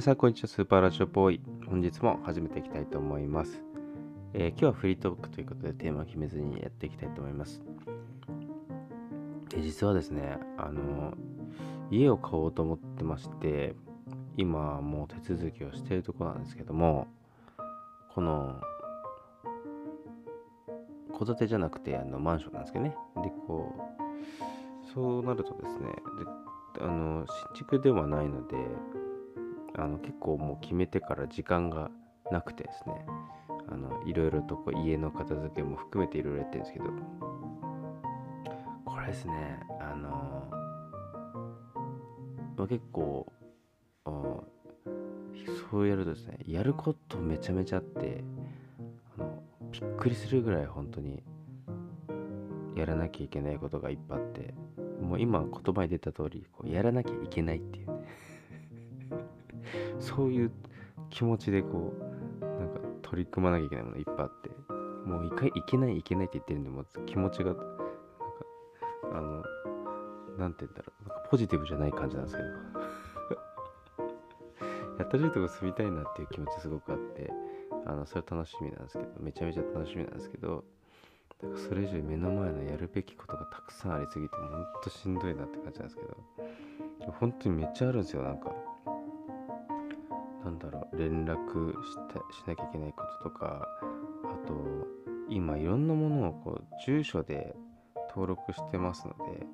皆さんこんにちはスーパーラジオボーイ。本日も始めていきたいと思います、えー今日はフリートークということでテーマを決めずにやっていきたいと思います。で実はですねあの家を買おうと思ってまして今もう手続きをしているところなんですけどもこの戸建てじゃなくてあのマンションなんですけどね。でこうそうなるとですねであの新築ではないのであの結構もう決めてから時間がなくてですね。あのいろいろとこう家の片付けも含めていろいろやってるんですけど。これですねあのまあ結構そうやるとですねやることめちゃめちゃあってあのびっくりするぐらい本当にやらなきゃいけないことがいっぱいあってもう今言葉に出た通りこうやらなきゃいけないっていうね。そういう気持ちでこうなんか取り組まなきゃいけないものいっぱいあってもういかいけないいけないって言ってるんでもう気持ちがなんかあのなんて言うんだろう。なんかポジティブじゃない感じなんですけど。やったらしいとこ住みたいなっていう気持ちすごくあってあのそれ楽しみなんですけどめちゃめちゃ楽しみなんですけどなんかそれ以上に目の前のやるべきことがたくさんありすぎてほんとしんどいなって感じなんですけど本当にめっちゃあるんですよ。なんかなんだろう連絡したしなきゃいけないこととかあと今いろんなものをこう住所で登録してますので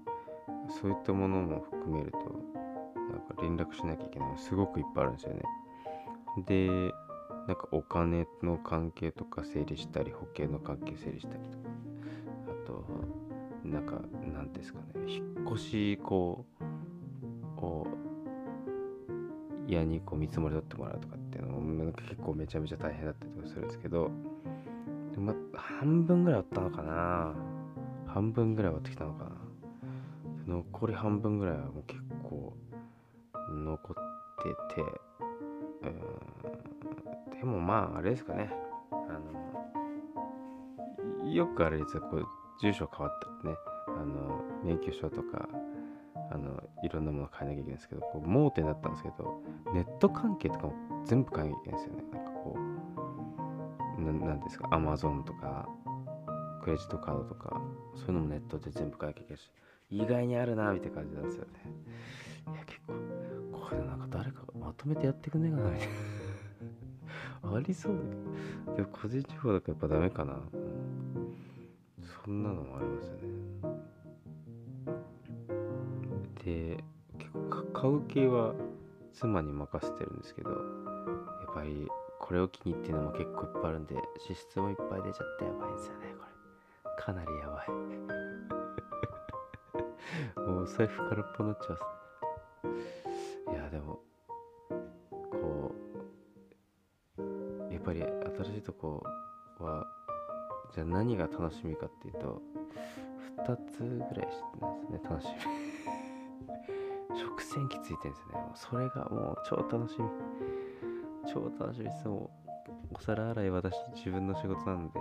そういったものも含めるとなんか連絡しなきゃいけないのすごくいっぱいあるんですよね。でなんかお金の関係とか整理したり保険の関係整理したりとかあとなんかなんですかね引っ越しこうを家にこう見積もり取ってもらうとかっていうのもなんか結構めちゃめちゃ大変だったりとかするんですけどでま半分ぐらい終わったのかな。半分ぐらい終わってきたのかな。残り半分ぐらいはもう結構残っててうんでもまああれですかね。あのよくあれですよこう住所変わったらね。あの免許証とかあのいろんなもの変えなきゃいけないんですけどこう盲点だったんですけどネット関係とかも全部変えなきゃいけないんですよね。なんかこうななんですかアマゾンとかクレジットカードとかそういうのもネットで全部変えなきゃいけないし意外にあるなみたいな感じなんですよね。いや結構これなんか誰かがまとめてやってくんねえかなみたいな。ありそうだけど。でも個人情報だからやっぱダメかな、うん。そんなのもありますよね。で結構買う系は妻に任せてるんですけどやっぱりこれを機にっていうのも結構いっぱいあるんで支出もいっぱい出ちゃってやばいんですよねこれ。かなりやばい。もうお財布空っぽになっちゃいます。ねいやでもこうやっぱり新しいとこはじゃあ何が楽しみかっていうと2つぐらいなんですね楽しみ。食洗機ついてるんですよね。それがもう超楽しみ。超楽しみです。もうお皿洗い私自分の仕事なので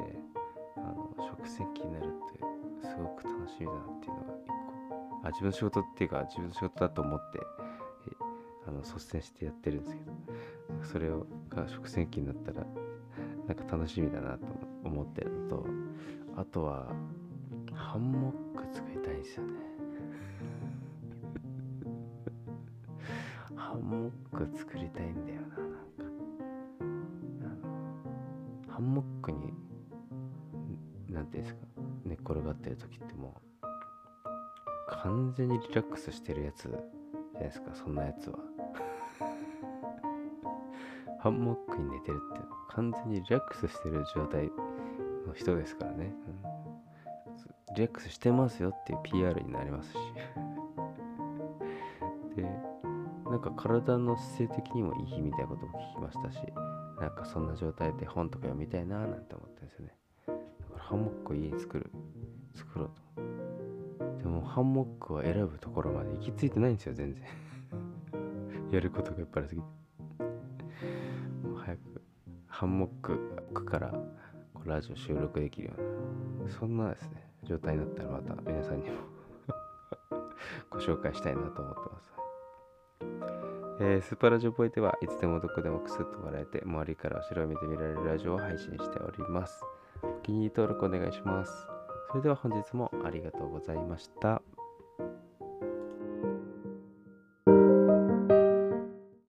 あの食洗機になるってすごく楽しみだなっていうのが一個。あ自分の仕事っていうか自分の仕事だと思ってあの率先してやってるんですけどそれをが食洗機になったらなんか楽しみだなと思ってるのとあとはハンモック作りたいんですよね。ハンモック作りたいんだよななんか。あのハンモックになんていうんですか寝っ転がってる時ってもう完全にリラックスしてるやつじゃないですかそんなやつは。ハンモックに寝てるって完全にリラックスしてる状態の人ですからね、うん。リラックスしてますよっていう PR になりますし。なんか体の姿勢的にもいい日みたいなことも聞きましたしなんかそんな状態で本とか読みたいななんて思ってんですよね。だからハンモックを家に作る作ろうとでもハンモックを選ぶところまで行き着いてないんですよ全然。やることがいっぱいありすぎて。もう早くハンモックからこうラジオ収録できるようなそんなですね状態になったらまた皆さんにも ご紹介したいなと思ってます。えースーパーラジオボーイではいつでもどこでもクスッと笑えて周りから後ろを見てみられるラジオを配信しております。お気に入り登録お願いします。それでは本日もありがとうございました。